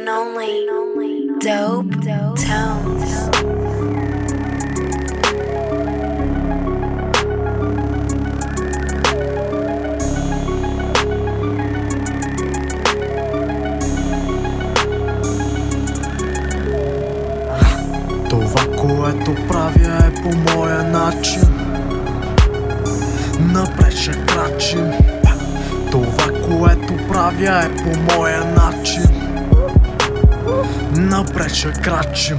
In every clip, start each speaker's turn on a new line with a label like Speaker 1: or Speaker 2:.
Speaker 1: only dope tones.
Speaker 2: Това, което правя е по моя начин. Напред ще крачим. Това, което правя е по моя начин Напред ще крачим.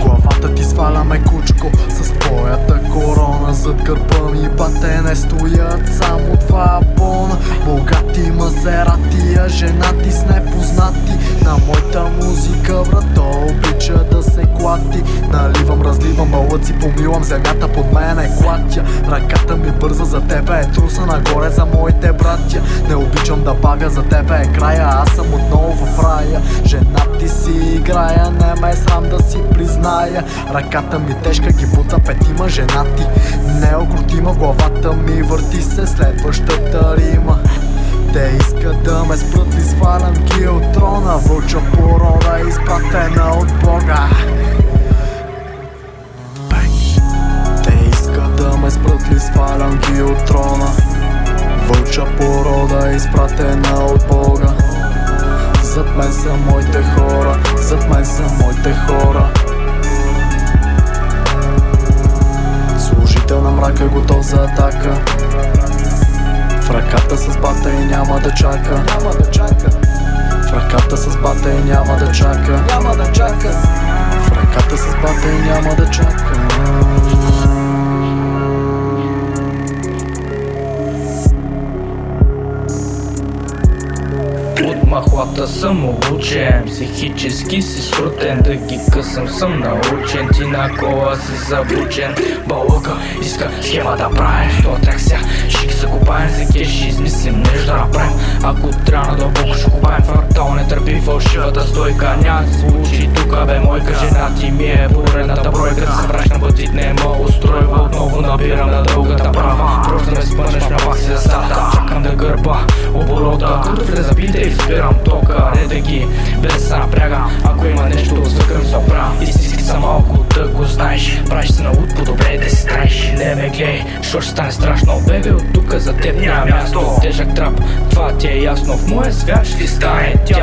Speaker 2: Главата ти сваляме кучко С твоята корона Зад гърба ми батене стоят Само два бона Богати мазератия Женати с непознати. На моята музика врата обича да се клати. Наливам, разливам бълъци, помивам земята под мен е клатя. Ръката ми бърза за тебе е труса нагоре за моите братя. Не обичам да бавя за тебе е края, аз съм отново в ме е срам да си призная. Ръката ми тежка ги бута петима женати Неокрутима в главата ми върти се следващата рима. Те искат да ме спрат ли свалям ги от трона. Вълча порода изпратена от Бога. Те искат да ме спрат ли свалям ги от трона. Вълча порода изпратена от Бога. Зад мен са моите хора, зад мен атака В ръката с бата и няма да чака. Няма да чака В ръката с бата и няма да чака Няма да чака. В ръката с бата и няма да чака
Speaker 3: махлата съм обучен. Психически си срутен Да ги късам съм научен. Ти на кола си забучен. Балъка иска схема да правим Сто ся ще ги закопаем. За кеш измислим нещо да направим Ако трябва дълбоко ще копаем Фактал не търпи фалшивата стойка. Няма да се случи. Тука бе мойка Жена ти ми е поредната бройка. Да спирам тока Не да ги без да се напряга. Ако има нещо звъкам се оправя Истински са малко да го знаеш. Правиш се на луд по-добре да си траеш Не ме гледай, що ще стане страшно? Бебе от тука за теб няма място. Тежък трап, това ти е ясно. В моя свят ще стане тясно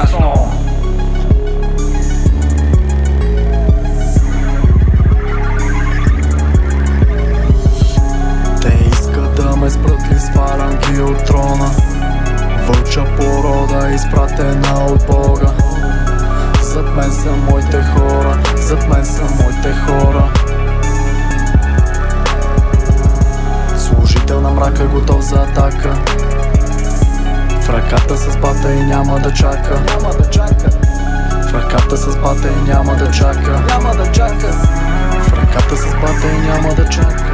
Speaker 2: порода изпратена от Бога. Зад мен са моите хора, зад мен са моите хора. Служител на мрака готов за атака. В ръката с бата и няма да чака. Няма да чака. В ръката с бата и няма да чака. Няма да чака. В ръката с бата и няма да чака